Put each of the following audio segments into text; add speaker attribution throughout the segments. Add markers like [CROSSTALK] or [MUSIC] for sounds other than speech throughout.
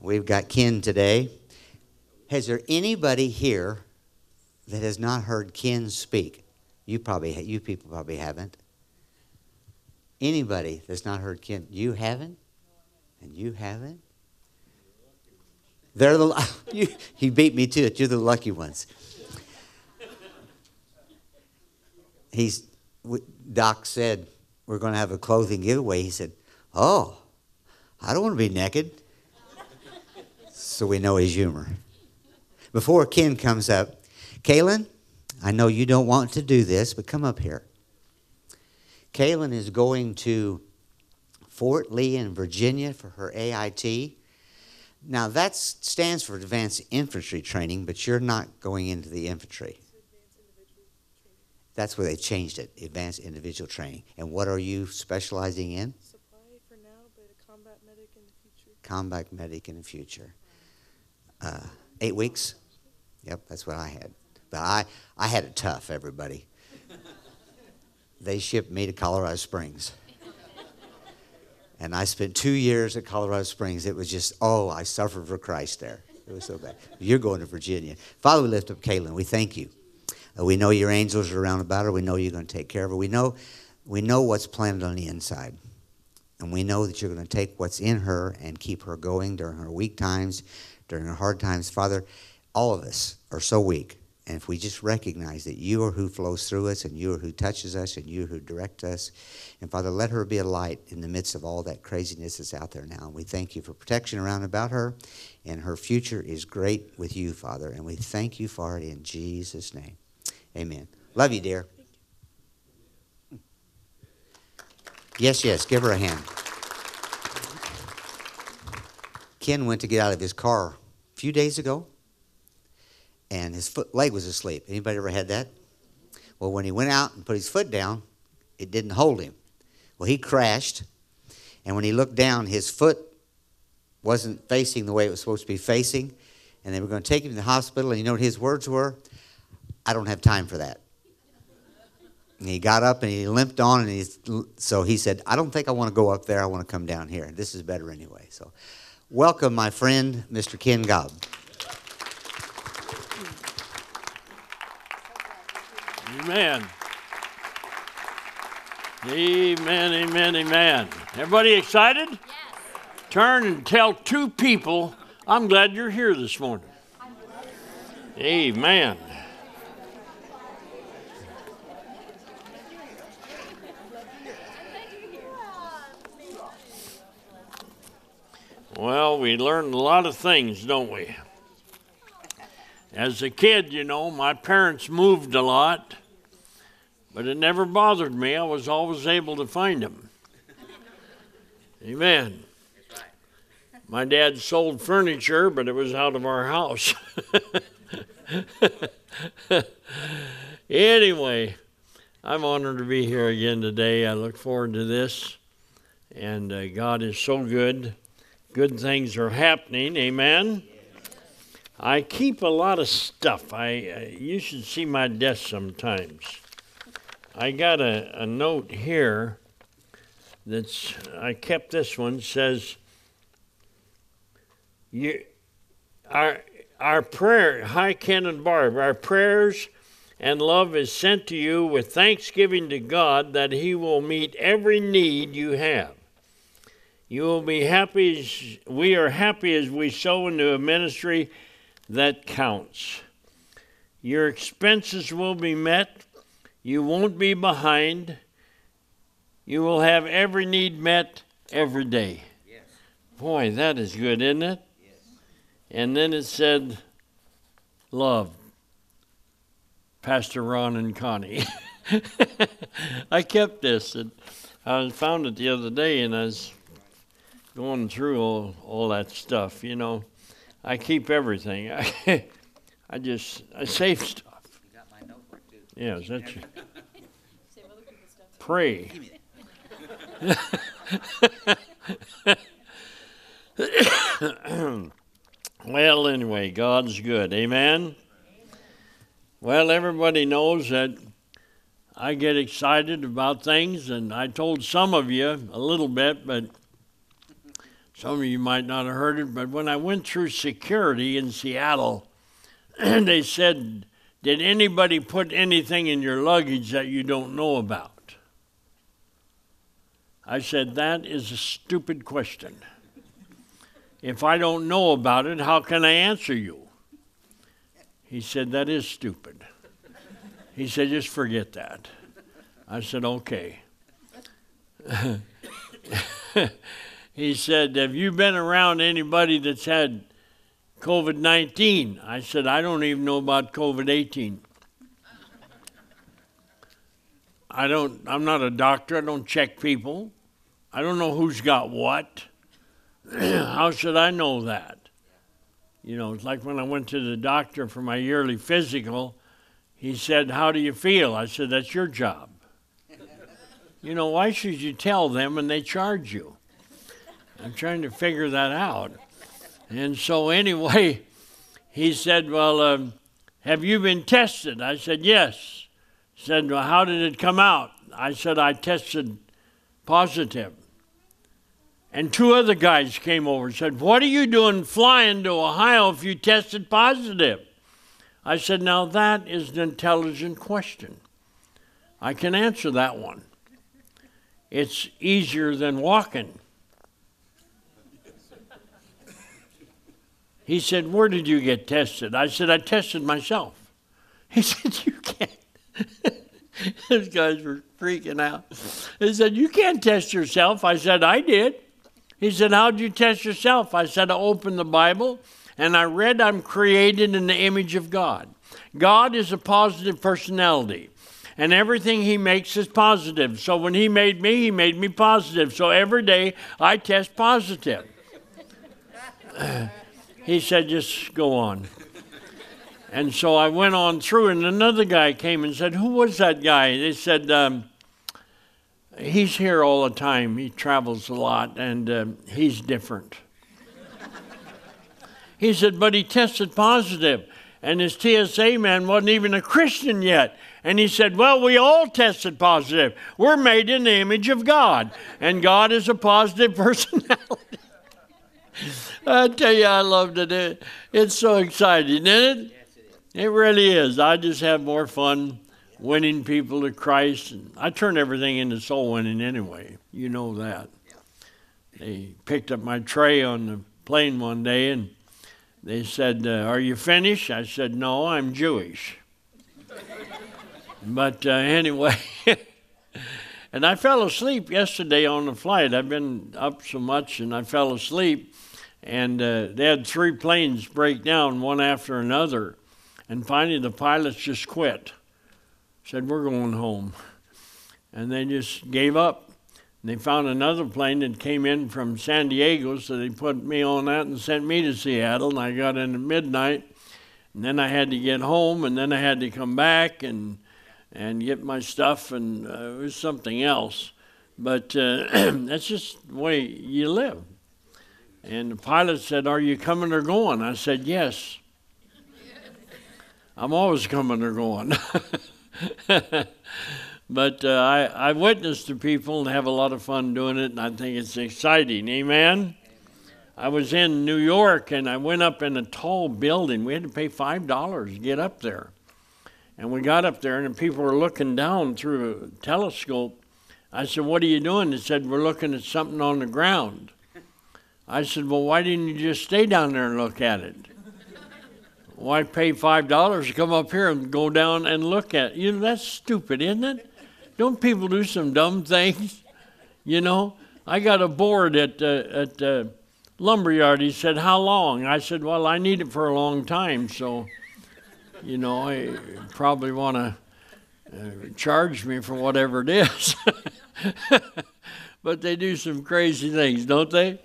Speaker 1: We've got Ken today. Has there anybody here that has not heard Ken speak? You probably, you people probably haven't. Anybody that's not heard Ken, you haven't, and you haven't. They're the [LAUGHS] you, he beat me to it. You're the lucky ones. He's Doc said we're going to have a clothing giveaway. He said, "Oh, I don't want to be naked." So we know his humor. Before Ken comes up, Kaylin, I know you don't want to do this, but come up here. Kaylin is going to Fort Lee in Virginia for her AIT. Now, that stands for Advanced Infantry Training, but you're not going into the infantry. That's where they changed it, Advanced Individual Training. And what are you specializing in?
Speaker 2: Supply for now, but a combat medic in the future.
Speaker 1: Combat medic in the future. Uh, eight weeks? Yep, that's what I had. But I, I had it tough, everybody. [LAUGHS] they shipped me to Colorado Springs. And I spent two years at Colorado Springs. It was just, oh, I suffered for Christ there. It was so bad. You're going to Virginia. Father, we lift up Kaylin. We thank you. Uh, we know your angels are around about her. We know you're going to take care of her. We know, we know what's planted on the inside. And we know that you're going to take what's in her and keep her going during her weak times, during her hard times. Father, all of us are so weak. And if we just recognize that you are who flows through us and you are who touches us and you are who direct us. And Father, let her be a light in the midst of all that craziness that's out there now. And we thank you for protection around about her. And her future is great with you, Father. And we thank you for it in Jesus' name. Amen. Love you, dear. Yes, yes, give her a hand. Ken went to get out of his car a few days ago and his foot leg was asleep. Anybody ever had that? Well, when he went out and put his foot down, it didn't hold him. Well, he crashed, and when he looked down, his foot wasn't facing the way it was supposed to be facing, and they were going to take him to the hospital. And you know what his words were? I don't have time for that. And he got up and he limped on, and he, so he said, I don't think I want to go up there. I want to come down here. This is better anyway. So, welcome, my friend, Mr. Ken Gaub.
Speaker 3: Amen. Amen, amen, amen. Everybody excited? Yes. Turn and tell two people, I'm glad you're here this morning. Amen. Well, we learn a lot of things, don't we? As a kid, you know, my parents moved a lot, but it never bothered me. I was always able to find them. Amen. My dad sold furniture, but it was out of our house. [LAUGHS] anyway, I'm honored to be here again today. I look forward to this. And uh, God is so good. Good things are happening. Amen. I keep a lot of stuff. I uh, you should see my desk sometimes. I got a, a note here that's I kept this one says you our our prayer hi Ken and Barb our prayers and love is sent to you with thanksgiving to God that he will meet every need you have. You will be happy as, we are happy as we sow into a ministry that counts. Your expenses will be met. You won't be behind. You will have every need met every day. Yes. Boy, that is good, isn't it? Yes. And then it said, Love, Pastor Ron and Connie. [LAUGHS] I kept this. And I found it the other day and I was going through all, all that stuff, you know. I keep everything. I, [LAUGHS] I just I save stuff.
Speaker 1: You got my notebook too.
Speaker 3: Yeah, is that you? [LAUGHS] Pray. [LAUGHS] well, anyway, God's good. Amen. Well, everybody knows that I get excited about things, and I told some of you a little bit, but Some of you might not have heard it, but when I went through security in Seattle, [CLEARS THROAT] they said, Did anybody put anything in your luggage that you don't know about? I said, That is a stupid question. If I don't know about it, how can I answer you? He said, That is stupid. He said, Just forget that. I said, Okay. [LAUGHS] he said, Have you been around anybody that's had COVID 19? I said, I don't even know about COVID 18. I don't, I'm not a doctor. I don't check people. I don't know who's got what. [CLEARS THROAT] How should I know that? You know, it's like when I went to the doctor for my yearly physical, he said, How do you feel? I said, That's your job. you know, why should you tell them when they charge you? I'm trying to figure that out. And so, anyway, he said, Well, um, have you been tested? I said, Yes. He said, Well, how did it come out? I said, I tested positive. And two other guys came over and said, What are you doing flying to Ohio if you tested positive? I said, Now that is an intelligent question. I can answer that one. It's easier than walking. He said, Where did you get tested? I said, I tested myself. [LAUGHS] He said, You can't. [LAUGHS] Those guys were freaking out. He said, You can't test yourself. I said, I did. He said, How'd you test yourself? I said, I opened the Bible and I read I'm created in the image of God. God is a positive personality, and everything He makes is positive. So when He made me, He made me positive. So every day I test positive. [LAUGHS] he said, Just go on. And so I went on through, and another guy came and said, Who was that guy? They said, um, He's here all the time. He travels a lot, and uh, he's different. he said, But he tested positive, and his TSA man wasn't even a Christian yet. And he said, Well, we all tested positive. We're made in the image of God, and God is a positive [LAUGHS] personality. [LAUGHS] I tell you, I loved it. It's so exciting, isn't it? It really is. I just have more fun winning people to Christ. And I turn everything into soul winning anyway. You know that. They picked up my tray on the plane one day and they said, uh, Are you finished? I said, No, I'm Jewish. [LAUGHS] but uh, anyway, [LAUGHS] and I fell asleep yesterday on the flight. I've been up so much and I fell asleep. And uh, they had three planes break down one after another. And finally, the pilots just quit. Said, We're going home. And they just gave up. And they found another plane that came in from San Diego, so they put me on that and sent me to Seattle. And I got in at midnight. And then I had to get home, and then I had to come back and and get my stuff, and uh, it was something else. But uh, [CLEARS THROAT] that's just the way you live. And the pilot said, Are you coming or going? I said, Yes. [LAUGHS] I'm always coming or going. [LAUGHS] but uh, I, I witness to people and have a lot of fun doing it, and I think it's exciting. Amen? I was in New York and I went up in a tall building. We had to pay $5 to get up there. And we got up there, and the people were looking down through a telescope. I said, What are you doing? They said, We're looking at something on the ground. I said, Well, why didn't you just stay down there and look at it? Why pay $5 to come up here and go down and look at it? You know, that's stupid, isn't it? Don't people do some dumb things? You know, I got a board at, uh, at uh, Lumberyard. He said, How long? I said, Well, I need it for a long time, so, you know, I probably want to uh, charge me for whatever it is. [LAUGHS] but they do some crazy things, don't they?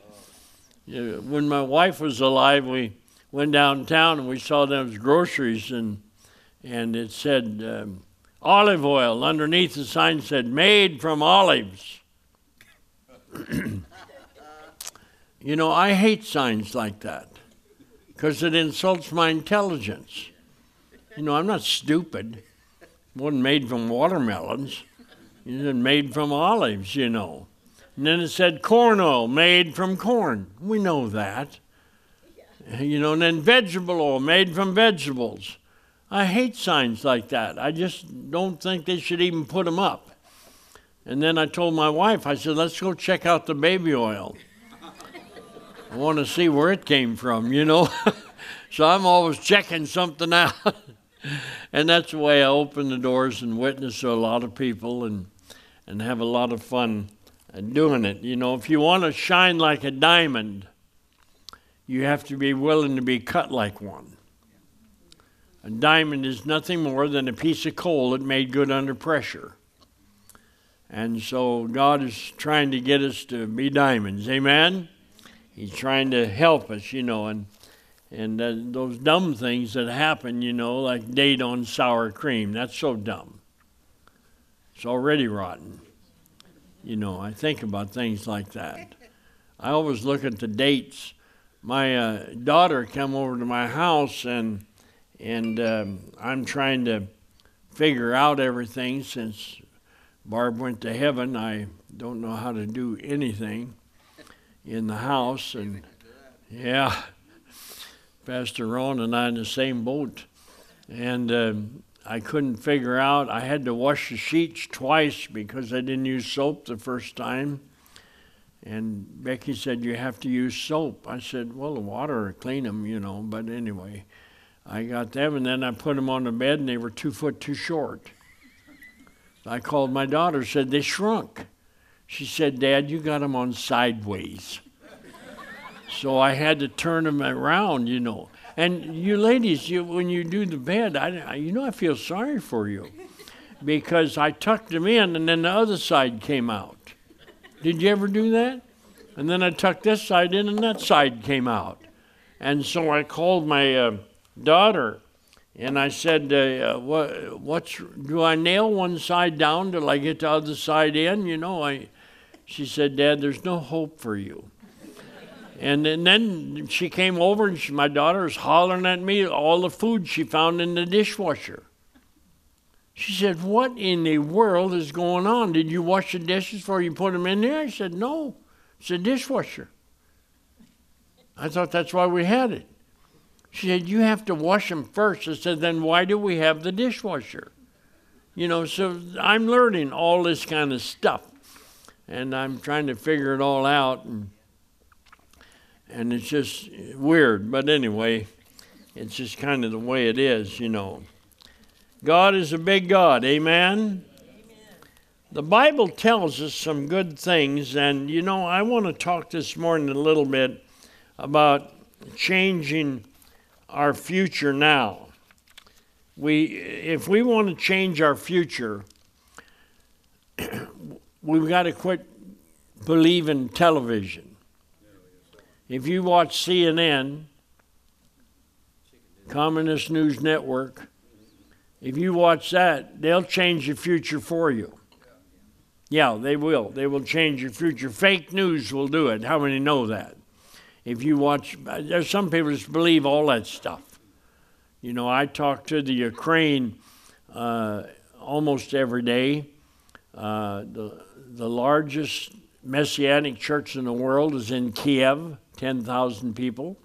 Speaker 3: When my wife was alive, we went downtown and we saw those groceries, and and it said um, olive oil underneath the sign said made from olives. [CLEARS THROAT] you know, I hate signs like that because it insults my intelligence. You know, I'm not stupid. It wasn't made from watermelons. It was made from olives, you know. And then it said corn oil made from corn. We know that. You know, and then vegetable oil made from vegetables. I hate signs like that. I just don't think they should even put them up. And then I told my wife, I said, let's go check out the baby oil. I want to see where it came from, you know? [LAUGHS] so I'm always checking something [LAUGHS] out. and that's the way I open the doors and witness to a lot of people and, and have a lot of fun doing it. You know, if you want to shine like a diamond, you have to be willing to be cut like one. A diamond is nothing more than a piece of coal that made good under pressure. And so God is trying to get us to be diamonds. Amen? He's trying to help us, you know, and and uh, those dumb things that happen, you know, like date on sour cream, that's so dumb. It's already rotten. You know, I think about things like that. I always look at the dates. My uh, daughter came over to my house, and and um, I'm trying to figure out everything since Barb went to heaven. I don't know how to do anything in the house, and yeah, Pastor Ron and I in the same boat, and. Um, I couldn't figure out. I had to wash the sheets twice because I didn't use soap the first time. And Becky said, You have to use soap. I said, Well, the water will clean them, you know. But anyway, I got them and then I put them on the bed and they were two foot too short. I called my daughter, said, They shrunk. She said, Dad, you got them on sideways. so I had to turn them around, you know. And you ladies, you, when you do the bed, I, you know, I feel sorry for you because I tucked them in and then the other side came out. Did you ever do that? And then I tucked this side in and that side came out. And so I called my uh, daughter and I said, uh, what, what's, do I nail one side down till I get the other side in? You know, I, she said, Dad, there's no hope for you. And, and then she came over, and she, my daughter was hollering at me all the food she found in the dishwasher. She said, What in the world is going on? Did you wash the dishes before you put them in there? I said, No, it's a dishwasher. I thought that's why we had it. She said, You have to wash them first. I said, Then why do we have the dishwasher? You know, so I'm learning all this kind of stuff. And I'm trying to figure it all out. And and it's just weird. But anyway, it's just kind of the way it is, you know. God is a big God, amen? The Bible tells us some good things, and you know, I want to talk this morning a little bit about changing our future now. We, if we want to change our future, [CLEARS THROAT] we've got to quit believing television. If you watch CNN, Communist News Network, if you watch that, they'll change your future for you. Yeah, they will. They will change your future. Fake news will do it. How many know that? If you watch, there's some people that believe all that stuff. You know, I talk to the Ukraine uh, almost every day. Uh, the, the largest Messianic church in the world is in Kiev. 10,000 people.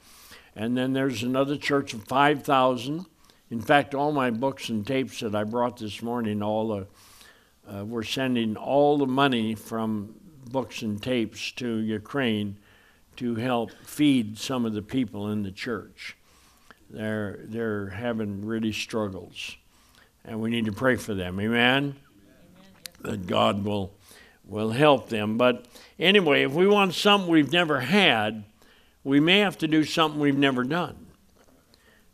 Speaker 3: And then there's another church of 5,000. In fact, all my books and tapes that I brought this morning, all the, uh, we're sending all the money from books and tapes to Ukraine to help feed some of the people in the church. They're, they're having really struggles. And we need to pray for them. Amen? Amen. That God will, will help them. But anyway, if we want something we've never had, we may have to do something we've never done.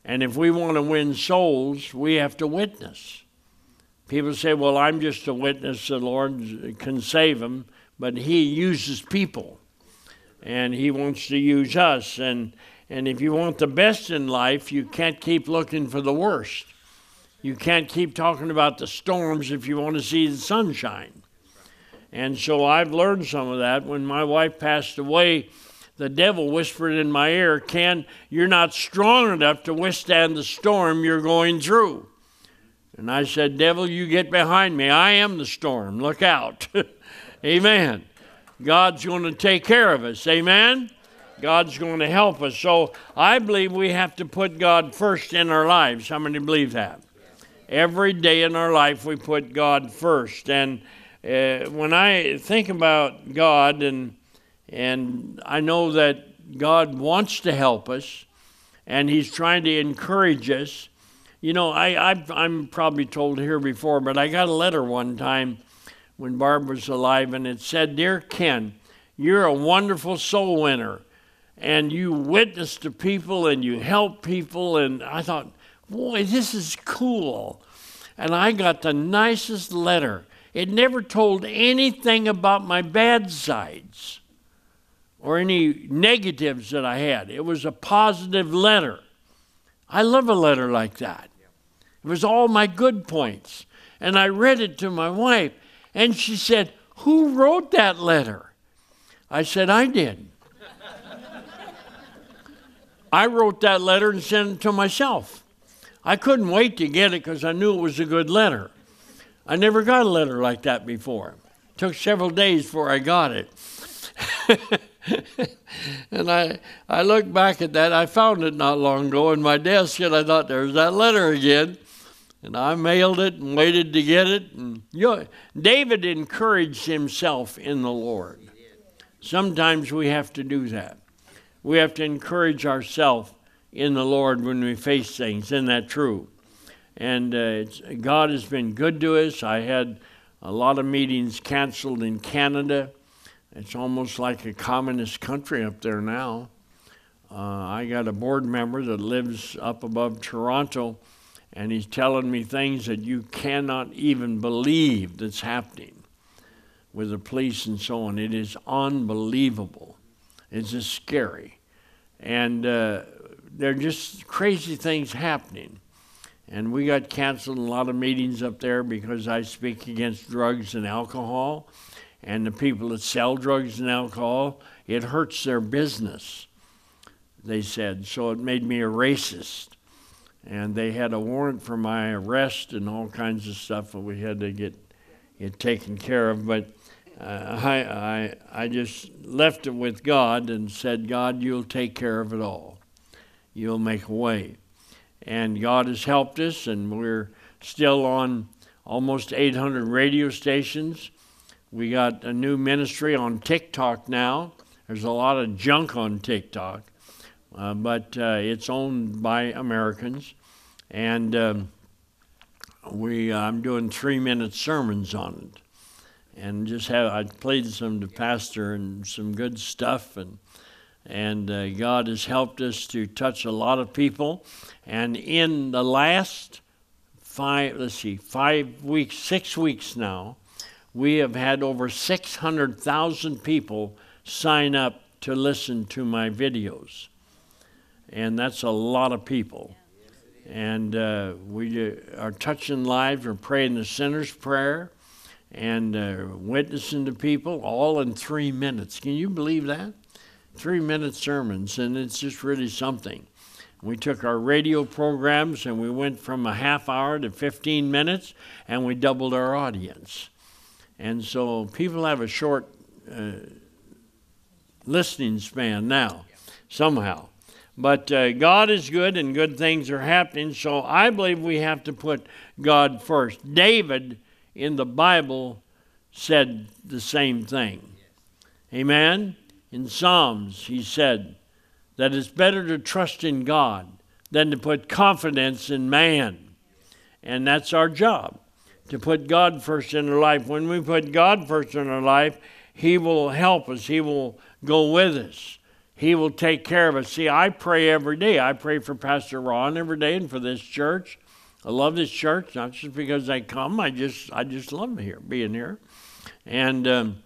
Speaker 3: And if we want to win souls, we have to witness. People say, well, I'm just a witness, the Lord can save them, but He uses people. And He wants to use us. And, and if you want the best in life, you can't keep looking for the worst. You can't keep talking about the storms if you want to see the sunshine. And so I've learned some of that. When my wife passed away, the devil whispered in my ear, Ken, you're not strong enough to withstand the storm you're going through. And I said, Devil, you get behind me. I am the storm. Look out. [LAUGHS] Amen. God's going to take care of us. Amen? God's going to help us. So I believe we have to put God first in our lives. How many believe that? Every day in our life, we put God first. And uh, when I think about God, and and I know that God wants to help us, and He's trying to encourage us. You know, I, i am probably told here before, but I got a letter one time when Barb was alive, and it said, Dear Ken, you're a wonderful soul winner, and you witness to people and you help people. And I thought, boy, this is cool. And I got the nicest letter. It never told anything about my bad sides or any negatives that I had. It was a positive letter. I love a letter like that. It was all my good points. And I read it to my wife, and she said, Who wrote that letter? I said, I did. [LAUGHS] I wrote that letter and sent it to myself. I couldn't wait to get it because I knew it was a good letter. I never got a letter like that before. It took several days before I got it. [LAUGHS] [LAUGHS] and I, I look back at that. I found it not long ago in my desk, and I thought, there's that letter again. And I mailed it and waited to get it. And you David encouraged himself in the Lord. Sometimes we have to do that. We have to encourage ourselves in the Lord when we face things. Isn't that true? And uh, God has been good to us. I had a lot of meetings canceled in Canada. It's almost like a communist country up there now. Uh, I got a board member that lives up above Toronto and he's telling me things that you cannot even believe that's happening with the police and so on. It is unbelievable. It's just scary. And uh, there are just crazy things happening. And we got canceled a lot of meetings up there because I speak against drugs and alcohol. And the people that sell drugs and alcohol, it hurts their business, they said. So it made me a racist and they had a warrant for my arrest and all kinds of stuff that we had to get it taken care of. But uh, I, I, I just left it with God and said, God, you'll take care of it all. You'll make a way. And God has helped us, and we're still on almost 800 radio stations. We got a new ministry on TikTok now. There's a lot of junk on TikTok uh, but uh, it's owned by Americans, and um, we I'm doing three minute sermons on it, and just have I played some to pastor and some good stuff and. And uh, God has helped us to touch a lot of people. And in the last five, let's see, five weeks, six weeks now, we have had over 600,000 people sign up to listen to my videos and that's a lot of people. And uh, we are touching lives, we're praying the sinner's prayer, and uh, witnessing to people all in three minutes. Can you believe that? Three minute sermons, and it's just really something. We took our radio programs and we went from a half hour to 15 minutes, and we doubled our audience. And so people have a short uh, listening span now, somehow. But uh, God is good and good things are happening, so I believe we have to put God first. David in the Bible said the same thing. Amen? In Psalms, he said that it's better to trust in God than to put confidence in man. And that's our job, to put God first in our life. When we put God first in our life, He will help us, He will go with us. He will take care of us. See, I pray every day. I pray for Pastor Ron every day and for this church. I love this church, not just because I come. I just, I just love here, being here, and um,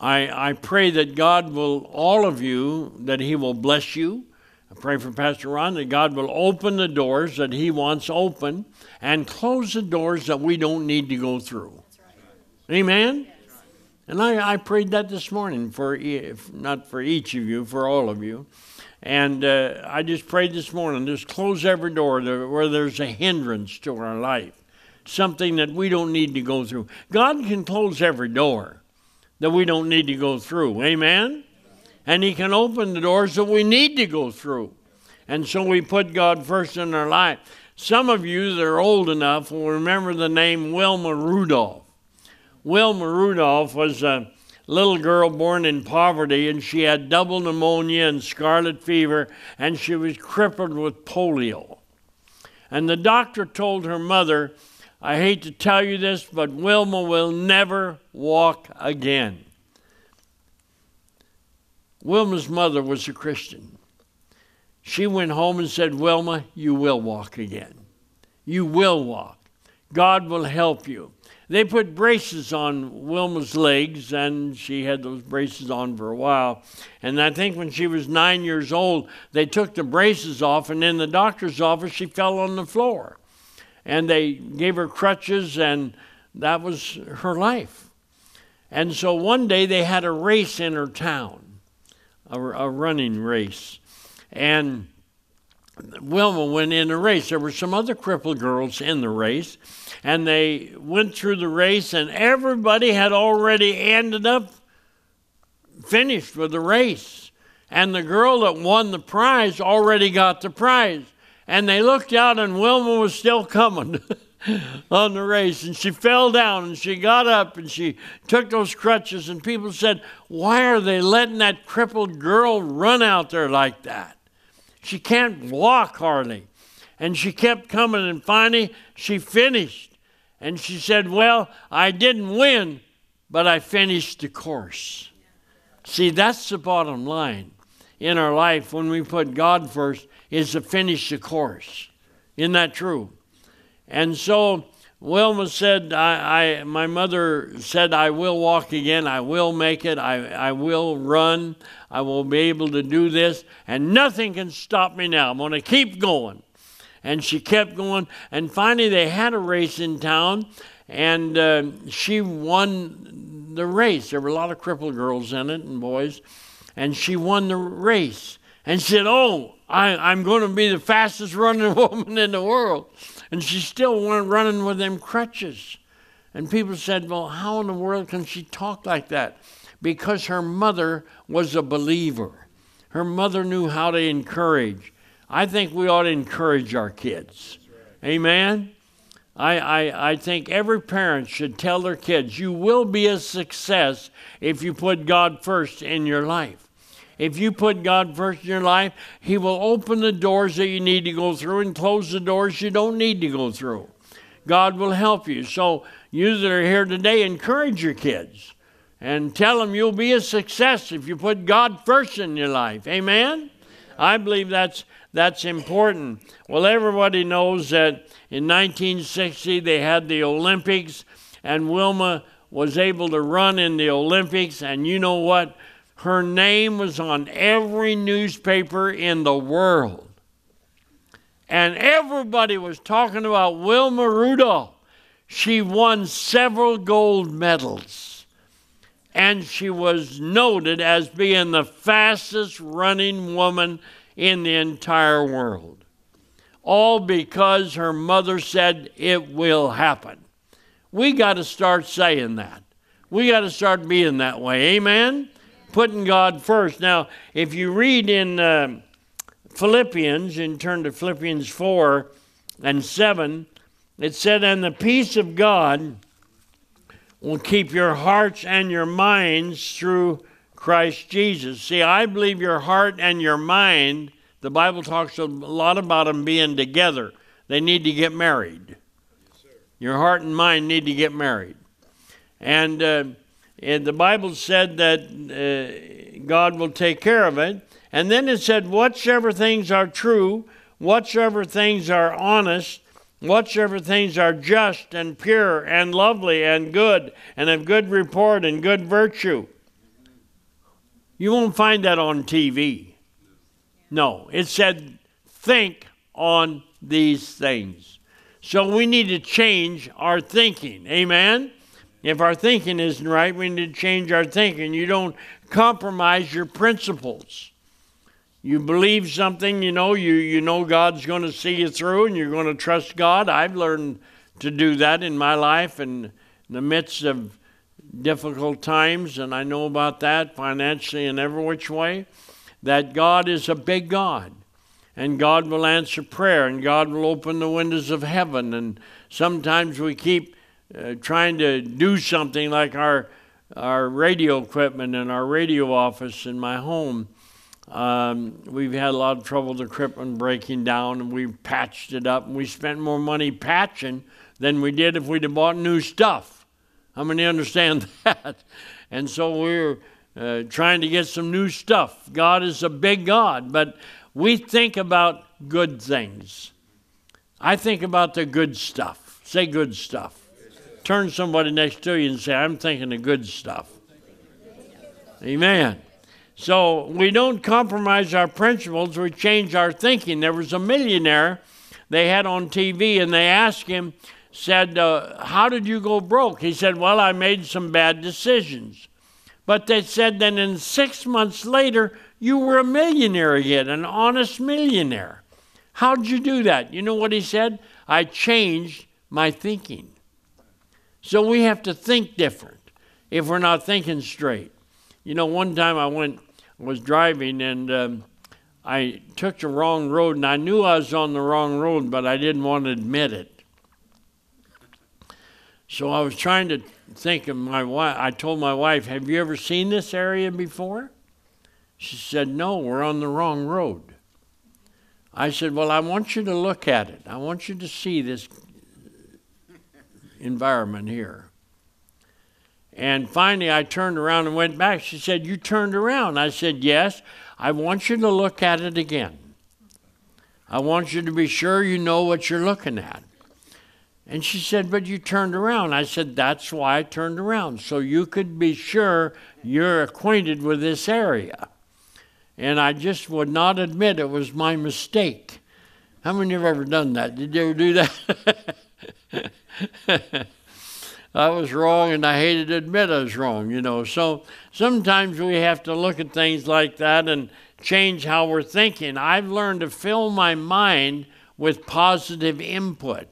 Speaker 3: I, I pray that God will, all of you, that He will bless you. I pray for Pastor Ron that God will open the doors that He wants open and close the doors that we don't need to go through. Right. Amen. And I, I prayed that this morning for not for each of you, for all of you. And uh, I just prayed this morning, just close every door where there's a hindrance to our life, something that we don't need to go through. God can close every door, that we don't need to go through. Amen? And He can open the doors that we need to go through. And so we put God first in our life. Some of you that are old enough will remember the name Wilma Rudolph. Wilma Rudolph was a little girl born in poverty, and she had double pneumonia and scarlet fever, and she was crippled with polio. And the doctor told her mother, I hate to tell you this, but Wilma will never walk again. Wilma's mother was a Christian. She went home and said, Wilma, you will walk again. You will walk. God will help you. They put braces on Wilma's legs, and she had those braces on for a while. And I think when she was nine years old, they took the braces off, and in the doctor's office, she fell on the floor and they gave her crutches, and that was her life. And so one day they had a race in her town, a, a running race. And Wilma went in the race. There were some other crippled girls in the race, and they went through the race, and everybody had already ended up finished with the race. And the girl that won the prize already got the prize and they looked out, and Wilma was still coming. [LAUGHS] on the race and she fell down and she got up and she took those crutches and people said why are they letting that crippled girl run out there like that she can't walk hardly and she kept coming and finally she finished and she said well i didn't win but i finished the course see that's the bottom line in our life when we put god first is to finish the course. Isn't that true? And so Wilma said, I, I, my mother said, I will walk again. I will make it. I, I will run. I will be able to do this. And nothing can stop me now. I'm going to keep going. And she kept going. And finally, they had a race in town. And uh, she won the race. There were a lot of crippled girls in it and boys. And she won the race. And she said, Oh, I, am going to be the fastest running [LAUGHS] woman in the world. And she still went running with them crutches. And people said, Well, how in the world can she talk like that? Because her mother was a believer. Her mother knew how to encourage. I think we ought to encourage our kids. Amen? I, I, I think every parent should tell their kids, You will be a success if you put God first in your life. If you put God first in your life, He will open the doors that you need to go through and close the doors you don't need to go through. God will help you. So, you that are here today, encourage your kids and tell them you'll be a success if you put God first in your life. Amen? I believe that's, that's important. Well, everybody knows that in 1960 they had the Olympics, and Wilma was able to run in the Olympics. And you know what? Her name was on every newspaper in the world. And everybody was talking about Wilma Rudolph. She won several gold medals. And she was noted as being the fastest running woman in the entire world. All because her mother said it will happen. We got to start saying that. We got to start being that way. Amen? Putting God first. Now, if you read in uh, Philippians, and turn to Philippians 4 and 7, it said, And the peace of God will keep your hearts and your minds through Christ Jesus. See, I believe your heart and your mind, the Bible talks a lot about them being together. They need to get married. Yes, your heart and mind need to get married. And uh, and the Bible said that uh, God will take care of it. And then it said, whatsoever things are true, whatsoever things are honest, whatsoever things are just and pure and lovely and good and of good report and good virtue. You won't find that on TV. No, it said, think on these things. So we need to change our thinking. Amen? If our thinking isn't right, we need to change our thinking. You don't compromise your principles. You believe something, you know, you, you know God's going to see you through and you're going to trust God. I've learned to do that in my life and in the midst of difficult times, and I know about that financially and every which way, that God is a big God. And God will answer prayer, and God will open the windows of heaven. And sometimes we keep uh, trying to do something like our, our radio equipment and our radio office in my home. Um, we've had a lot of trouble with equipment breaking down, and we've patched it up, and we spent more money patching than we did if we'd have bought new stuff. How many understand [LAUGHS] that? And so we're uh, trying to get some new stuff. God is a big God, but we think about good things. I think about the good stuff. Say good stuff. Turn somebody next to you and say, I'm thinking of good stuff. Amen. So we don't compromise our principles, we change our thinking. There was a millionaire they had on TV, and they asked him, said, uh, How did you go broke? He said, Well, I made some bad decisions. But they said, Then in six months later, you were a millionaire again, an honest millionaire. How'd you do that? You know what he said? I changed my thinking. So we have to think different if we're not thinking straight. You know, one time I went, was driving and um, I took the wrong road, and I knew I was on the wrong road, but I didn't want to admit it. So I was trying to think of my wife. I told my wife, Have you ever seen this area before? She said, No, we're on the wrong road. I said, Well, I want you to look at it. I want you to see this environment here. And finally, I turned around and went back. She said, You turned around. I said, Yes. I want you to look at it again. I want you to be sure you know what you're looking at. And she said, But you turned around. I said, That's why I turned around, so you could be sure you're acquainted with this area. And I just would not admit it was my mistake. How many of have ever done that? Did you ever do that? [LAUGHS] I was wrong and I hated to admit I was wrong, you know. So sometimes we have to look at things like that and change how we're thinking. I've learned to fill my mind with positive input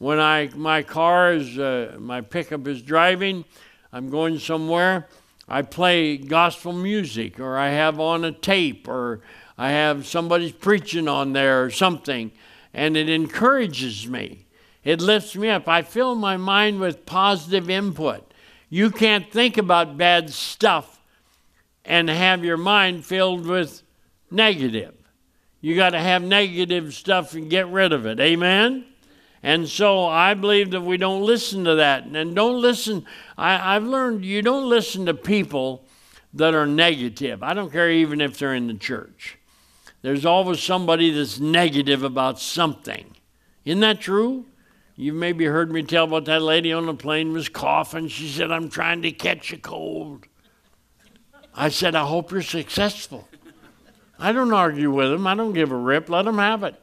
Speaker 3: when I my car is uh, my pickup is driving, I'm going somewhere. I play gospel music, or I have on a tape, or I have somebody's preaching on there, or something, and it encourages me. It lifts me up. I fill my mind with positive input. You can't think about bad stuff and have your mind filled with negative. You got to have negative stuff and get rid of it. Amen? And so I believe that we don't listen to that. And don't listen, I, I've learned you don't listen to people that are negative. I don't care even if they're in the church. There's always somebody that's negative about something. Isn't that true? You maybe heard me tell about that lady on the plane was coughing. She said, I'm trying to catch a cold. I said, I hope you're successful. I don't argue with them. I don't give a rip. Let them have it.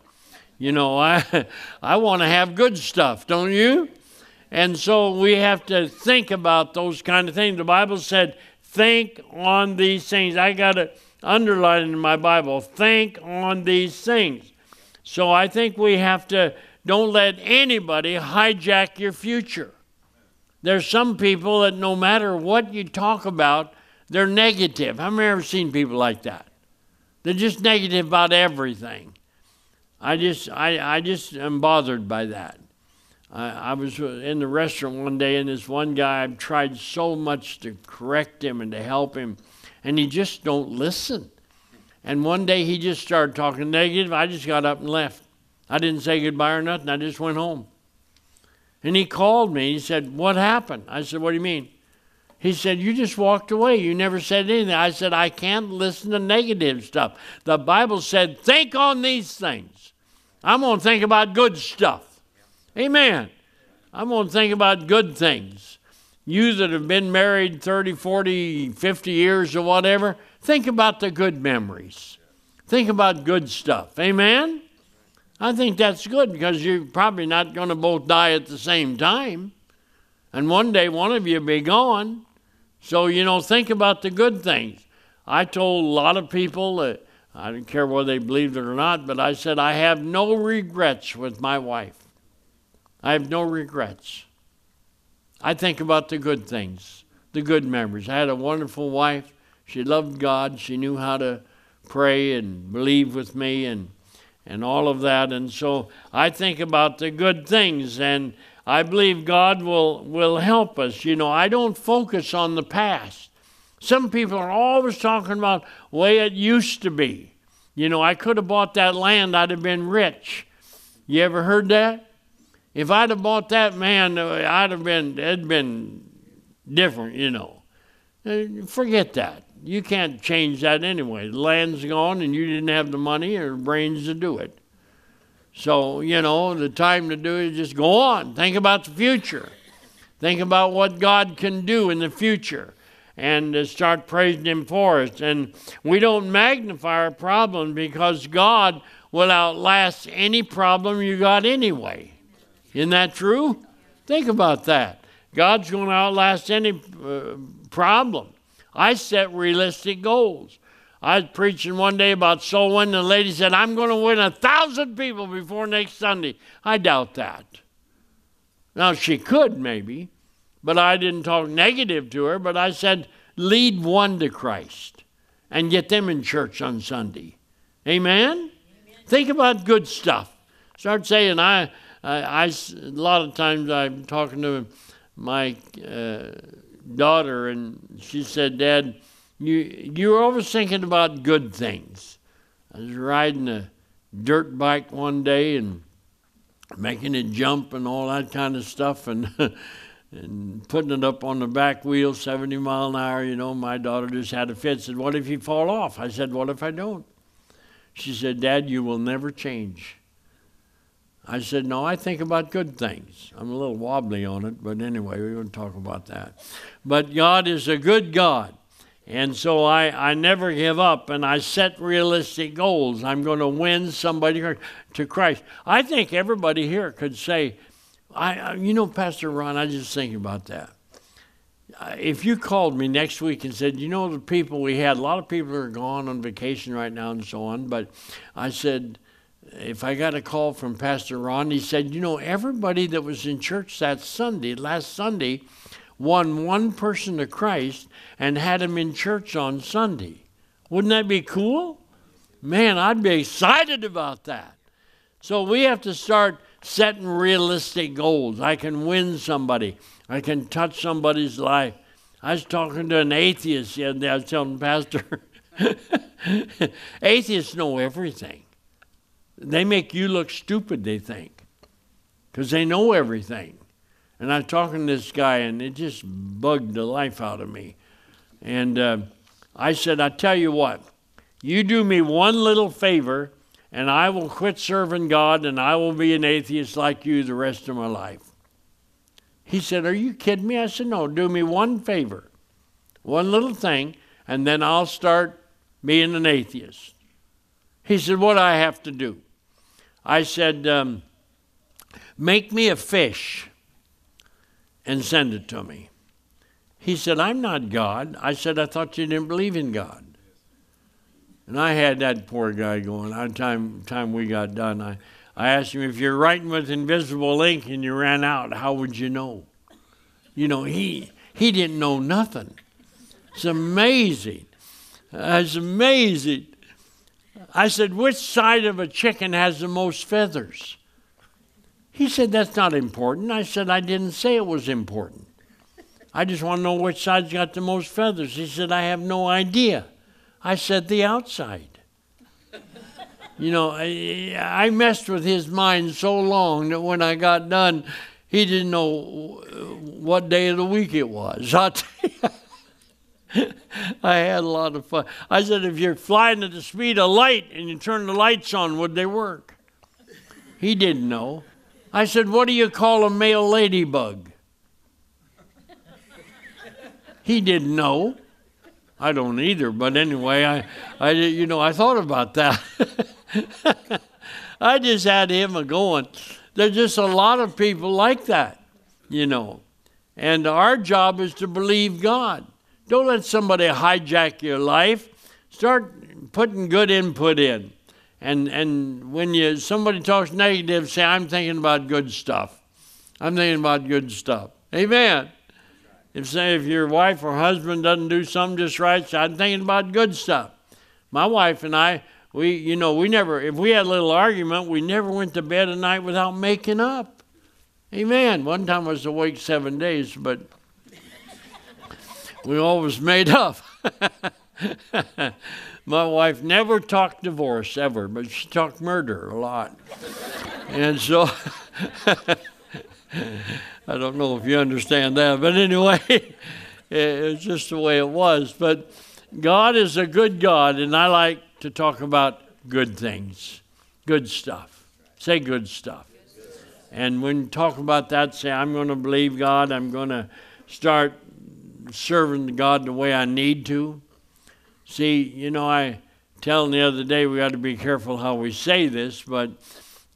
Speaker 3: You know, I, [LAUGHS] I want to have good stuff, don't you? And so we have to think about those kind of things. The Bible said, think on these things. I got to underline in my Bible, think on these things. So I think we have to, don't let anybody hijack your future. There's some people that no matter what you talk about, they're negative. I've never seen people like that. They're just negative about everything. I just, I, I just am bothered by that. I, I was in the restaurant one day, and this one guy, I've tried so much to correct him and to help him, and he just don't listen. And one day he just started talking negative. I just got up and left. I didn't say goodbye or nothing. I just went home. And he called me. He said, What happened? I said, What do you mean? He said, You just walked away. You never said anything. I said, I can't listen to negative stuff. The Bible said, Think on these things. I'm going to think about good stuff. Amen. I'm going to think about good things. You that have been married 30, 40, 50 years or whatever, think about the good memories. Think about good stuff. Amen? I think that's good because you're probably not going to both die at the same time. And one day one of you will be gone. So, you know, think about the good things. I told a lot of people that I didn't care whether they believed it or not, but I said, I have no regrets with my wife. I have no regrets. I think about the good things. the good memories. I had a wonderful wife. She loved God. She knew how to pray and believe with me and and all of that. And so I think about the good things and I believe God will will help us. You know, I don't focus on the past. Some people are always talking about way it used to be. You know, I could have bought that land, I'd have been rich. You ever heard that? If I'd have bought that man, I'd have been, it'd been different, you know. Uh, forget that. You can't change that anyway. The land's gone and you didn't have the money or brains to do it. So, you know, the time to do it is just go on. Think about the future. Think about what God can do in the future and start praising Him for it. And we don't magnify our problem because God will outlast any problem you got anyway. Isn't that true? Think about that. God's going to outlast any uh, problem. I set realistic goals. I was preaching one day about soul winning, the lady said, I'm going to win a thousand people before next Sunday. I doubt that. Now, she could maybe, but I didn't talk negative to her, but I said, lead one to Christ and get them in church on Sunday. Amen? Amen. Think about good stuff. Start saying, I, I, I, a lot of times I'm talking to my uh, daughter, and she said, Dad, you, you're always thinking about good things. I was riding a dirt bike one day and making it jump and all that kind of stuff, and [LAUGHS] and putting it up on the back wheel, 70 mile an hour. You know, my daughter just had a fit. Said, "What if you fall off?" I said, "What if I don't?" She said, "Dad, you will never change." I said, No, I think about good things. I'm a little wobbly on it, but anyway, we won't talk about that. But God is a good God. And so I, I never give up and I set realistic goals. I'm going to win somebody to Christ. I think everybody here could say, I, uh, you know, Pastor Ron, I just think about that. Uh, if you called me next week and said, you know, the people we had, a lot of people are gone on vacation right now and so on, but I said, if I got a call from Pastor Ron, he said, you know, everybody that was in church that Sunday, last Sunday, won one person to Christ and had him in church on Sunday. Wouldn't that be cool? Man, I'd be excited about that. So we have to start setting realistic goals. I can win somebody, I can touch somebody's life. I was talking to an atheist the other day. I was telling Pastor, [LAUGHS] atheists know everything. They make you look stupid, they think, because they know everything. And I'm talking to this guy, and it just bugged the life out of me. And uh, I said, I tell you what, you do me one little favor, and I will quit serving God, and I will be an atheist like you the rest of my life. He said, Are you kidding me? I said, No, do me one favor, one little thing, and then I'll start being an atheist. He said, What do I have to do? I said, um, Make me a fish and send it to me. He said, I'm not God. I said, I thought you didn't believe in God. And I had that poor guy going. By the time, time we got done, I, I asked him, if you're writing with invisible ink and you ran out, how would you know? You know, he, he didn't know nothing. It's amazing. It's amazing. I said, Which side of a chicken has the most feathers? He said, That's not important. I said, I didn't say it was important. I just want to know which side's got the most feathers. He said, I have no idea. I said, The outside. you know, I, messed with his mind so long that when I got done, he didn't know what day of the week it was. [LAUGHS] I had a lot of fun. I said, if you're flying at the speed of light and you turn the lights on, would they work? He didn't know. I said, what do you call a male ladybug? He didn't know. I don't either, but anyway, I, I, you know, I thought about that. [LAUGHS] I just had him a going. There's just a lot of people like that, you know. And our job is to believe God. Don't let somebody hijack your life. Start putting good input in. And, and when you, somebody talks negative, say, I'm thinking about good stuff. I'm thinking about good stuff. Amen. if say if your wife or husband doesn't do something just right, say, I'm thinking about good stuff. My wife and I, we you know, we never if we had a little argument, we never went to bed at night without making up. Amen. One time I was awake seven days, but we always made up. [LAUGHS] My wife never talked divorce ever, but she talked murder a lot. and so [LAUGHS] I don't know if you understand that, but anyway, [LAUGHS] it's just the way it was. But God is a good God, and I like to talk about good things, good stuff. Say good stuff. And when you talk about that, say, I'm going to believe God, I'm going to start serving God the way I need to. See, you know, I telling the other day we got to be careful how we say this, but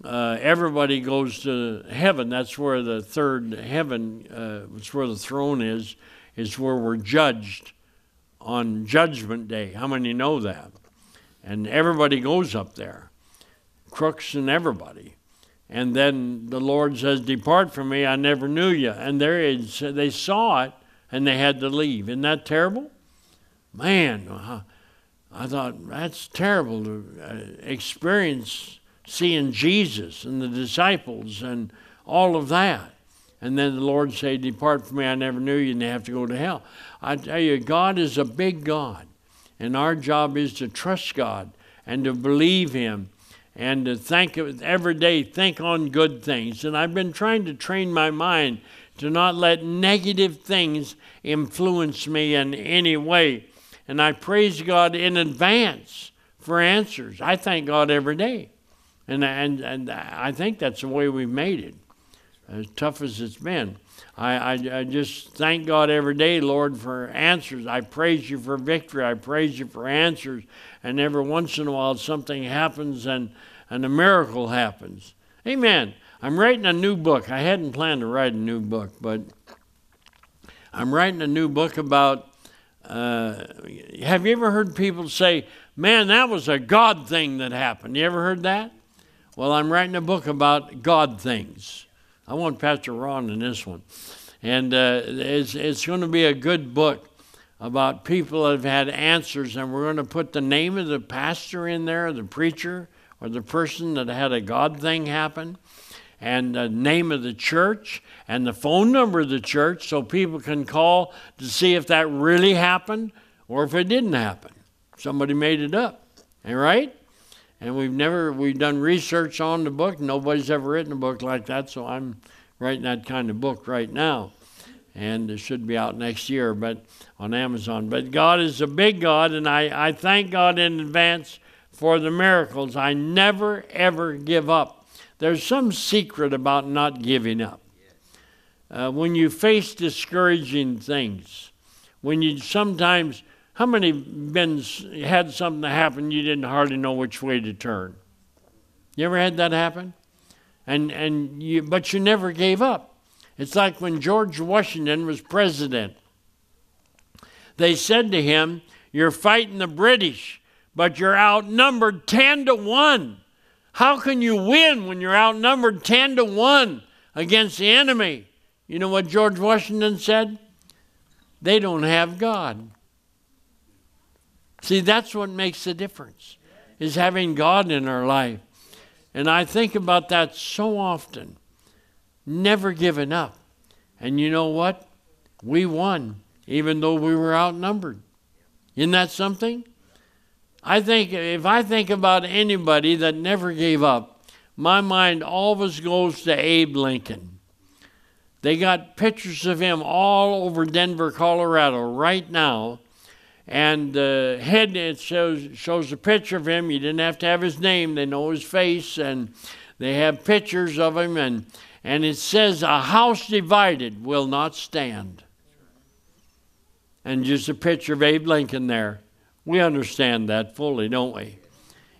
Speaker 3: uh, everybody goes to heaven. That's where the third heaven, uh, it's where the throne is, is where we're judged on Judgment Day. How many know that? And everybody goes up there, crooks and everybody. And then the Lord says, Depart from me, I never knew you. And there is, they saw it and they had to leave. Isn't that terrible? Man, I thought that's terrible to uh, experience seeing Jesus and the disciples and all of that. And then the Lord say, Depart from me, I never knew you, and they have to go to hell. I tell you, God is a big God. And our job is to trust God and to believe Him and to think every day, think on good things. And I've been trying to train my mind to not let negative things influence me in any way. And I praise God in advance for answers. I thank God every day. And, and, and I think that's the way we've made it, as tough as it's been. I, I, I, just thank God every day, Lord, for answers. I praise you for victory. I praise you for answers. And every once in a while, something happens and, and a miracle happens. Amen. I'm writing a new book. I hadn't planned to write a new book, but I'm writing a new book about. Uh, have you ever heard people say, Man, that was a God thing that happened? You ever heard that? Well, I'm writing a book about God things. I want Pastor Ron in this one. And uh, it's, it's going to be a good book about people that have had answers, and we're going to put the name of the pastor in there, the preacher, or the person that had a God thing happen and the name of the church and the phone number of the church so people can call to see if that really happened or if it didn't happen. Somebody made it up. All right? And we've never we've done research on the book. Nobody's ever written a book like that, so I'm writing that kind of book right now. And it should be out next year, but on Amazon. But God is a big God, and I, I thank God in advance for the miracles. I never ever give up. There's some secret about not giving up. Uh, when you face discouraging things, when you sometimes, how many been had something happen you didn't hardly know which way to turn? You ever had that happen? And and you, but you never gave up. It's like when George Washington was president. They said to him, "You're fighting the British, but you're outnumbered ten to one." How can you win when you're outnumbered 10 to 1 against the enemy? You know what George Washington said? They don't have God. See, that's what makes the difference, is having God in our life. And I think about that so often. Never giving up. And you know what? We won, even though we were outnumbered. Isn't that something? I think if I think about anybody that never gave up, my mind always goes to Abe Lincoln. They got pictures of him all over Denver, Colorado right now. And the uh, head it shows shows a picture of him. You didn't have to have his name; they know his face, and they have pictures of him. and And it says, "A house divided will not stand." And just a picture of Abe Lincoln there. We understand that fully, don't we?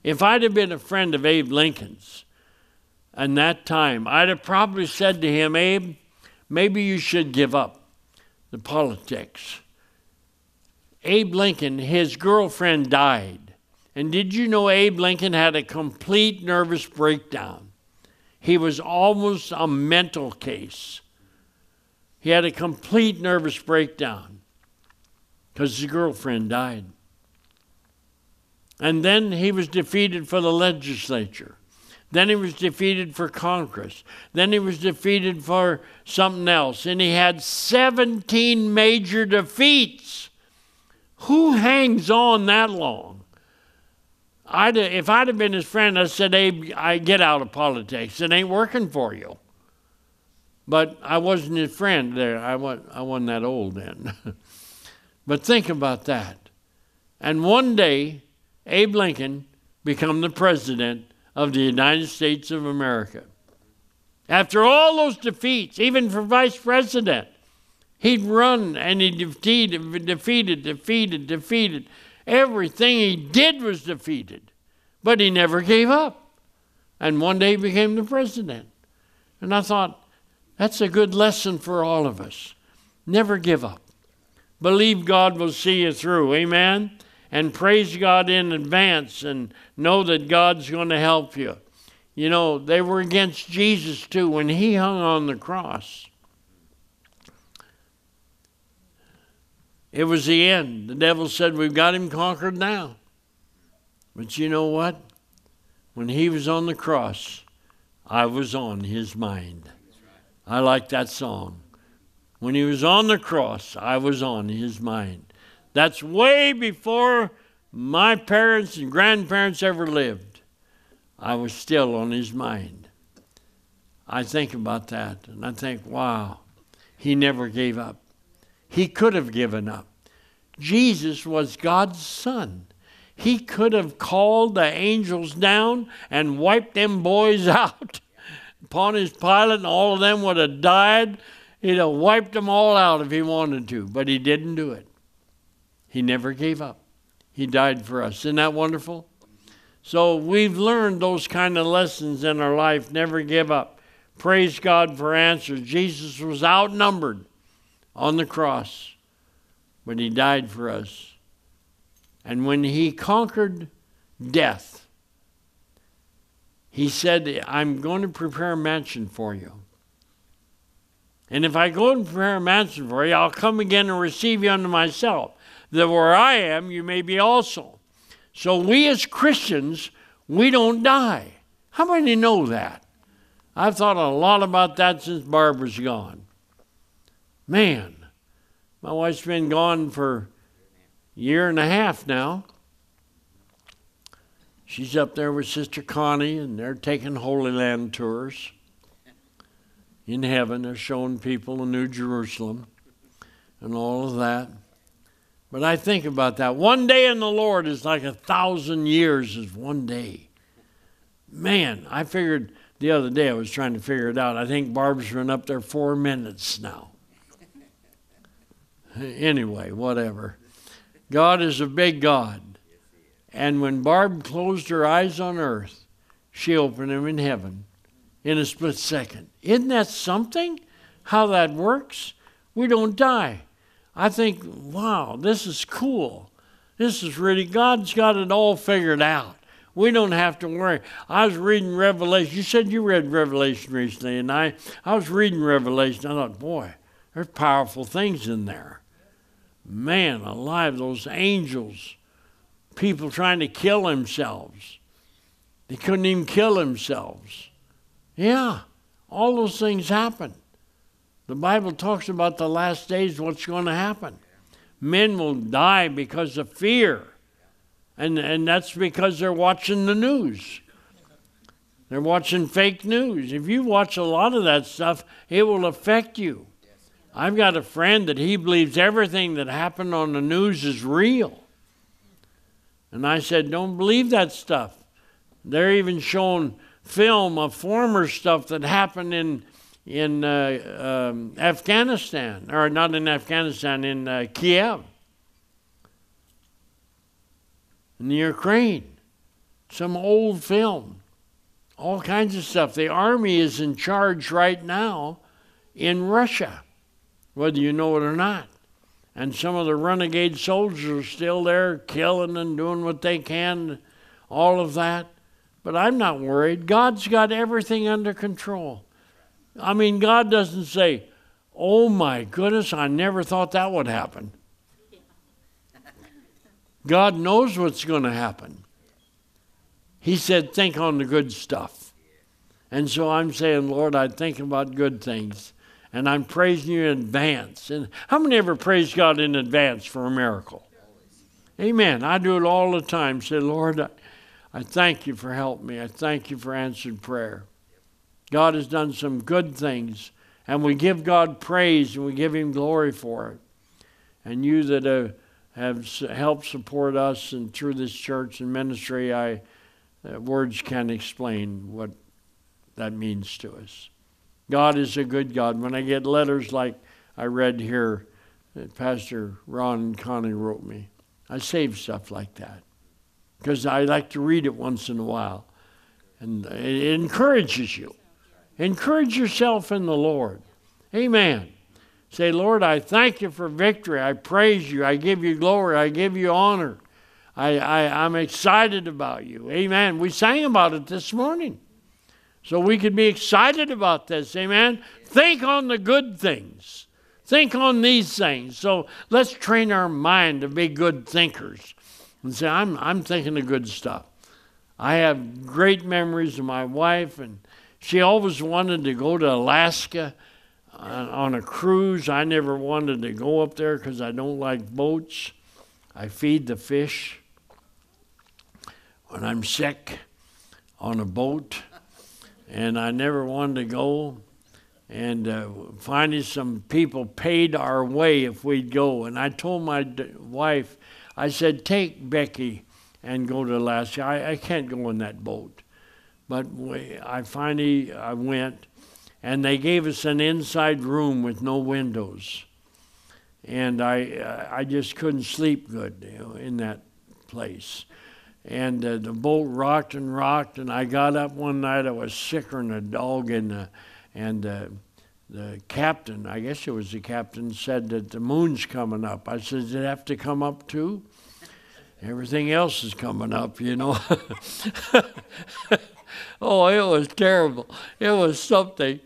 Speaker 3: If I'd have been a friend of Abe Lincoln's in that time, I'd have probably said to him, Abe, maybe you should give up the politics. Abe Lincoln, his girlfriend died. And did you know Abe Lincoln had a complete nervous breakdown? He was almost a mental case. He had a complete nervous breakdown because his girlfriend died. And then he was defeated for the legislature. Then he was defeated for Congress. Then he was defeated for something else. And he had 17 major defeats. Who hangs on that long? I'd, if I'd have been his friend, I said, Abe, I get out of politics. It ain't working for you. But I wasn't his friend there. I wasn't, I wasn't that old then. [LAUGHS] but think about that. And one day, Abe Lincoln become the president of the United States of America. After all those defeats, even for vice president, he'd run and he defeated, defeated, defeated, defeated. Everything he did was defeated, but he never gave up. And one day he became the president. And I thought, that's a good lesson for all of us. Never give up. Believe God will see you through. Amen? And praise God in advance and know that God's going to help you. You know, they were against Jesus too when he hung on the cross. It was the end. The devil said, We've got him conquered now. But you know what? When he was on the cross, I was on his mind. I like that song. When he was on the cross, I was on his mind. That's way before my parents and grandparents ever lived. I was still on his mind. I think about that and I think, wow, he never gave up. He could have given up. Jesus was God's son. He could have called the angels down and wiped them boys [LAUGHS] out. Pontius Pilate and all of them would have died. He'd have wiped them all out if he wanted to, but he didn't do it. He never gave up. He died for us. Isn't that wonderful? So we've learned those kind of lessons in our life. Never give up. Praise God for answers. Jesus was outnumbered on the cross, but he died for us. And when he conquered death, he said, I'm going to prepare a mansion for you. And if I go and prepare a mansion for you, I'll come again and receive you unto myself, that where I am, you may be also. So we as Christians, we don't die. How many know that? I've thought a lot about that since Barbara's gone. Man, my wife's been gone for a year and a half now. She's up there with Sister Connie, and they're taking Holy Land tours. In heaven, they're showing people the New Jerusalem and all of that. But I think about that. One day in the Lord is like a thousand years is one day. Man, I figured the other day I was trying to figure it out. I think Barb's been up there four minutes now. Anyway, whatever. God is a big God. And when Barb closed her eyes on earth, she opened them in heaven in a split second. Isn't that something? How that works? We don't die. I think, wow, this is cool. This is really, God's got it all figured out. We don't have to worry. I was reading Revelation. You said you read Revelation recently, and I, I was reading Revelation. I thought, boy, there's powerful things in there. Man alive, those angels people trying to kill themselves. They couldn't even kill themselves. Yeah, all those things happen. The Bible talks about the last days, what's going to happen. Men will die because of fear. And, and that's because they're watching the news. They're watching fake news. If you watch a lot of that stuff, it will affect you. I've got a friend that he believes everything that happened on the news is real. And I said, Don't believe that stuff. They're even showing film of former stuff that happened in, in uh, um, Afghanistan, or not in Afghanistan, in uh, Kiev, in the Ukraine. Some old film, all kinds of stuff. The army is in charge right now in Russia, whether you know it or not. And some of the renegade soldiers are still there killing and doing what they can, all of that. But I'm not worried. God's got everything under control. I mean, God doesn't say, Oh my goodness, I never thought that would happen. God knows what's going to happen. He said, think on the good stuff. And so I'm saying, Lord, I think about good things. And I'm praising you in advance. And how many ever praise God in advance for a miracle? Amen. I do it all the time. Say, Lord, I, I thank you for helping me. I thank you for answered prayer. God has done some good things, and we give God praise and we give Him glory for it. And you that have, have helped support us and through this church and ministry, I uh, words can't explain what that means to us. God is a good God. When I get letters like I read here that Pastor Ron and Connie wrote me, I save stuff like that because I like to read it once in a while. And it encourages you. Encourage yourself in the Lord. Amen. Say, Lord, I thank you for victory. I praise you. I give you glory. I give you honor. I, I, I'm excited about you. Amen. We sang about it this morning. So we could be excited about this. Amen. Think on the good things. Think on these things. So let's train our mind to be good thinkers and say, I'm, I'm thinking of good stuff. I have great memories of my wife, and she always wanted to go to Alaska on, on a cruise. I never wanted to go up there because I don't like boats. I feed the fish. When I'm sick on a boat, and I never wanted to go. And uh, finally, some people paid our way if we'd go. And I told my d- wife, I said, take Becky and go to Alaska. I, I can't go in that boat. But we, I finally I went, and they gave us an inside room with no windows. And I, uh, I just couldn't sleep good you know, in that place and uh, the boat rocked and rocked. And I got up one night, I was sicker than a dog, and uh, and uh, the captain, I guess it was the captain, said that the moon's coming up. I said, "Does it have to come up too?" Everything else is coming up, you know. [LAUGHS] oh, it was terrible. It was something.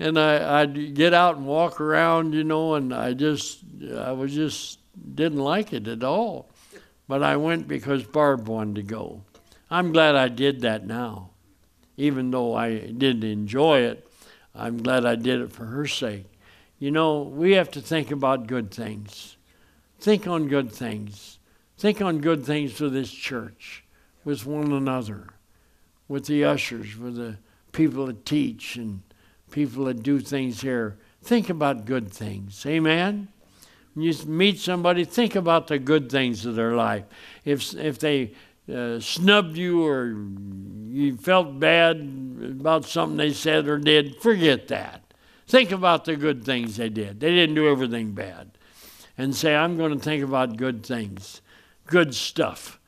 Speaker 3: And I, I'd get out and walk around, you know, and I just, I was just didn't like it at all. But I went because Barb wanted to go. I'm glad I did that now. Even though I didn't enjoy it, I'm glad I did it for her sake. You know, we have to think about good things. Think on good things. Think on good things for this church, with one another, with the ushers, with the people that teach and people that do things here. Think about good things. Amen? When you meet somebody, think about the good things of their life. If, if they uh, snubbed you or you felt bad about something they said or did, forget that. Think about the good things they did. They didn't do everything bad. And say, I'm going to think about good things, good stuff,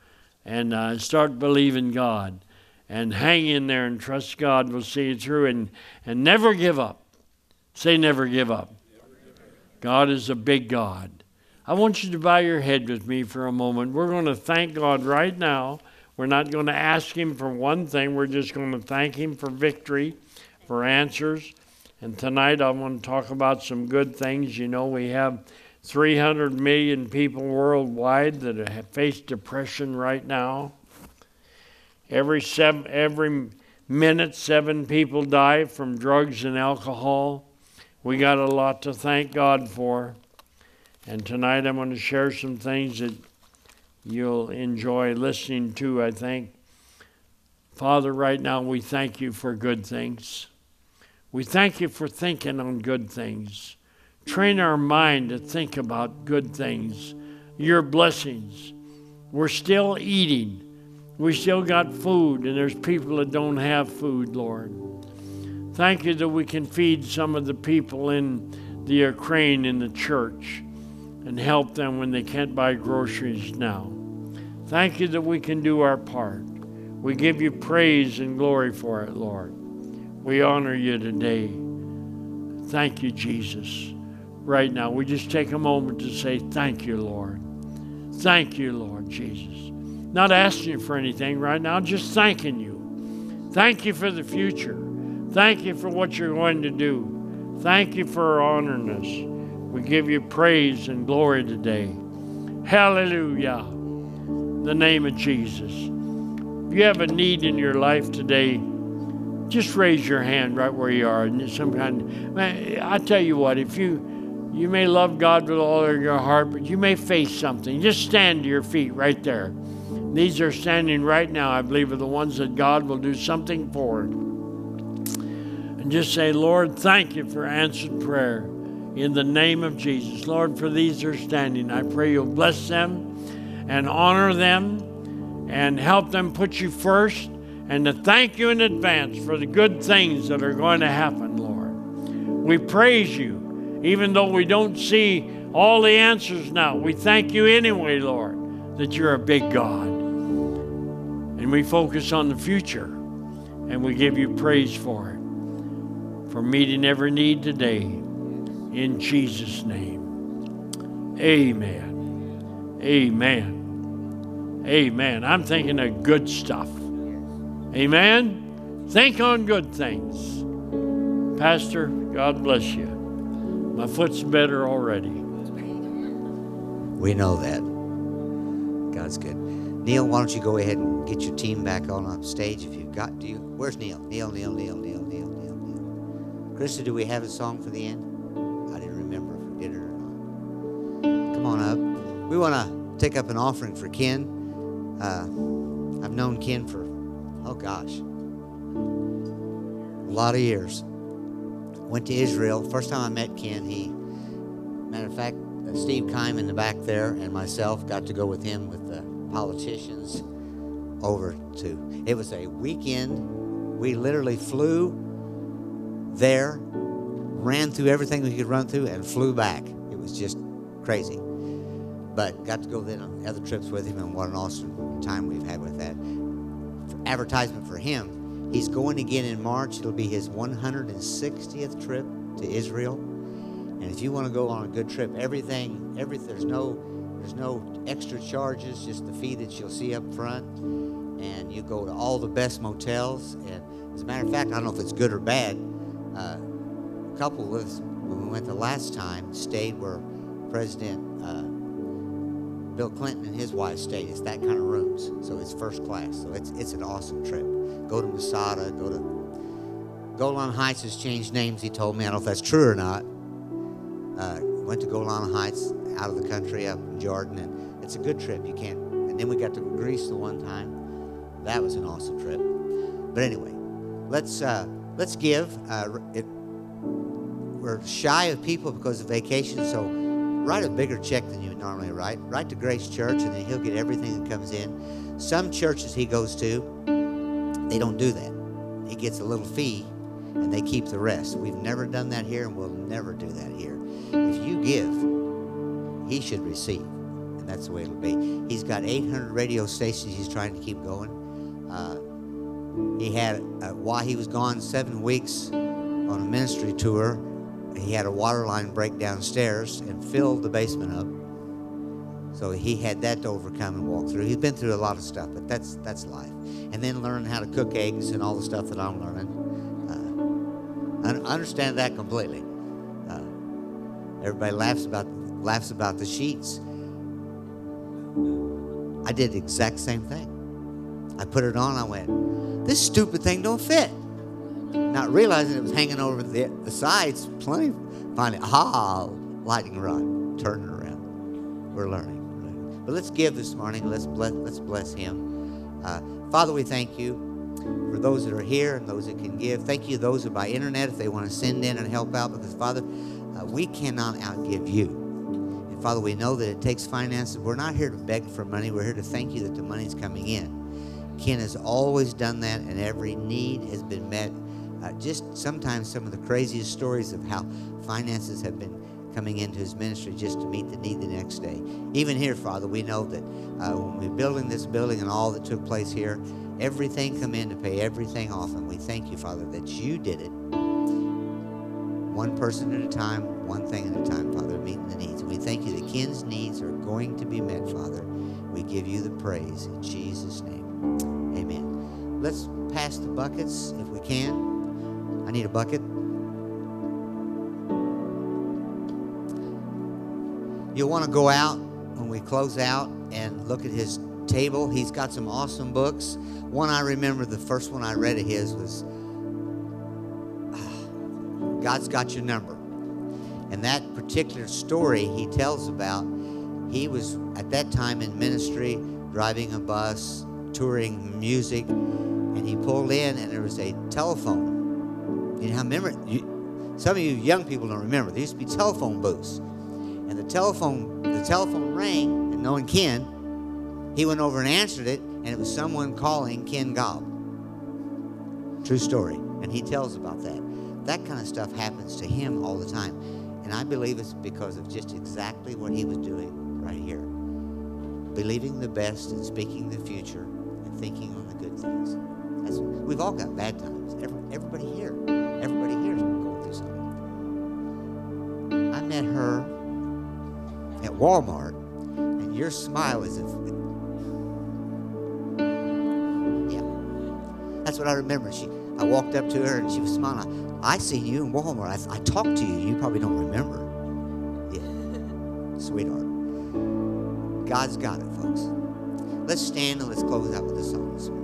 Speaker 3: and uh, start believing God. And hang in there and trust God will see you through and, and never give up. Say, never give up. God is a big God. I want you to bow your head with me for a moment. We're going to thank God right now. We're not going to ask Him for one thing, we're just going to thank Him for victory, for answers. And tonight I want to talk about some good things. You know, we have 300 million people worldwide that have faced depression right now. Every, seven, every minute, seven people die from drugs and alcohol. We got a lot to thank God for. And tonight I'm going to share some things that you'll enjoy listening to, I think. Father, right now we thank you for good things. We thank you for thinking on good things. Train our mind to think about good things, your blessings. We're still eating. We still got food, and there's people that don't have food, Lord. Thank you that we can feed some of the people in the Ukraine in the church and help them when they can't buy groceries now. Thank you that we can do our part. We give you praise and glory for it, Lord. We honor you today. Thank you, Jesus. Right now, we just take a moment to say, Thank you, Lord. Thank you, Lord Jesus. Not asking you for anything right now, just thanking you. Thank you for the future. Thank you for what you're going to do. Thank you for honoring us. We give you praise and glory today. Hallelujah. In the name of Jesus. If you have a need in your life today, just raise your hand right where you are. And some kind. Man, I tell you what, if you you may love God with all of your heart, but you may face something. Just stand to your feet right there. These are standing right now, I believe, are the ones that God will do something for. And just say, Lord, thank you for answered prayer in the name of Jesus. Lord, for these are standing, I pray you'll bless them and honor them and help them put you first and to thank you in advance for the good things that are going to happen, Lord. We praise you, even though we don't see all the answers now. We thank you anyway, Lord, that you're a big God. And we focus on the future, and we give you praise for it, for meeting every need today. In Jesus' name. Amen. Amen. Amen. I'm thinking of good stuff. Amen. Think on good things. Pastor, God bless you. My foot's better already.
Speaker 1: We know that. God's good. Neil, why don't you go ahead and get your team back on up stage if you've got do you where's Neil? Neil, Neil, Neil, Neil, Neil, Neil, Neil. Krista, do we have a song for the end? I didn't remember if we did it or not. Come on up. We want to take up an offering for Ken. Uh, I've known Ken for oh gosh, a lot of years. Went to Israel. First time I met Ken, he, matter of fact, uh, Steve Kime in the back there and myself got to go with him with politicians over to. It was a weekend. We literally flew there, ran through everything we could run through, and flew back. It was just crazy. But got to go then on other trips with him, and what an awesome time we've had with that advertisement for him. He's going again in March. It'll be his 160th trip to Israel. And if you want to go on a good trip, everything, every there's no there's no extra charges, just the fee that you'll see up front. And you go to all the best motels. And as a matter of fact, I don't know if it's good or bad. Uh, a couple of us, when we went the last time, stayed where President uh, Bill Clinton and his wife stayed. It's that kind of rooms, so it's first class. So it's it's an awesome trip. Go to Masada. Go to Golan Heights has changed names. He told me. I don't know if that's true or not. Uh, went to Golan Heights, out of the country, up in Jordan, and it's a good trip. You can't. And then we got to Greece the one time. That was an awesome trip. But anyway, let's uh, let's give. Uh, it, we're shy of people because of vacation, so write a bigger check than you normally write. Write to Grace Church, and then he'll get everything that comes in. Some churches he goes to, they don't do that. He gets a little fee, and they keep the rest. We've never done that here, and we'll never do that here. You give, he should receive, and that's the way it'll be. He's got 800 radio stations he's trying to keep going. Uh, he had, uh, while he was gone seven weeks on a ministry tour, he had a water line break downstairs and filled the basement up. So he had that to overcome and walk through. He's been through a lot of stuff, but that's that's life. And then learn how to cook eggs and all the stuff that I'm learning. Uh, I understand that completely. Everybody laughs about laughs about the sheets. I did the exact same thing. I put it on. I went, this stupid thing don't fit not realizing it was hanging over the, the sides. Plenty. Finally, ah, lightning rod. Turn it around. We're learning. But let's give this morning. Let's bless. Let's bless Him. Uh, Father, we thank you for those that are here and those that can give. Thank you those that by internet if they want to send in and help out because Father, uh, we cannot outgive you. And Father, we know that it takes finances. We're not here to beg for money. We're here to thank you that the money's coming in. Ken has always done that, and every need has been met uh, just sometimes some of the craziest stories of how finances have been coming into his ministry just to meet the need the next day. Even here, Father, we know that uh, when we're building this building and all that took place here, everything come in to pay everything off. And we thank you, Father, that you did it one person at a time, one thing at a time, Father, meeting the needs. We thank you that Ken's needs are going to be met, Father. We give you the praise in Jesus' name. Amen. Let's pass the buckets if we can. I need a bucket. You'll want to go out when we close out and look at his table. He's got some awesome books. One I remember, the first one I read of his was God's Got Your Number. And that particular story he tells about, he was at that time in ministry, driving a bus, touring music, and he pulled in and there was a telephone. You know, how remember, you, some of you young people don't remember, there used to be telephone booths. And the telephone, the telephone rang, and knowing Ken, he went over and answered it, and it was someone calling Ken Gaub. True story. And he tells about that. That kind of stuff happens to him all the time. And I believe it's because of just exactly what he was doing right here. Believing the best and speaking the future and thinking on the good things. That's, we've all got bad times. Every, everybody here. Everybody here is going through something. I met her at Walmart, and your smile is. Yeah. That's what I remember. She, I walked up to her and she was smiling. I, seen you in Walmart. I, I talked to you. You probably don't remember. Yeah. [LAUGHS] Sweetheart. God's got it, folks. Let's stand and let's close out with a song.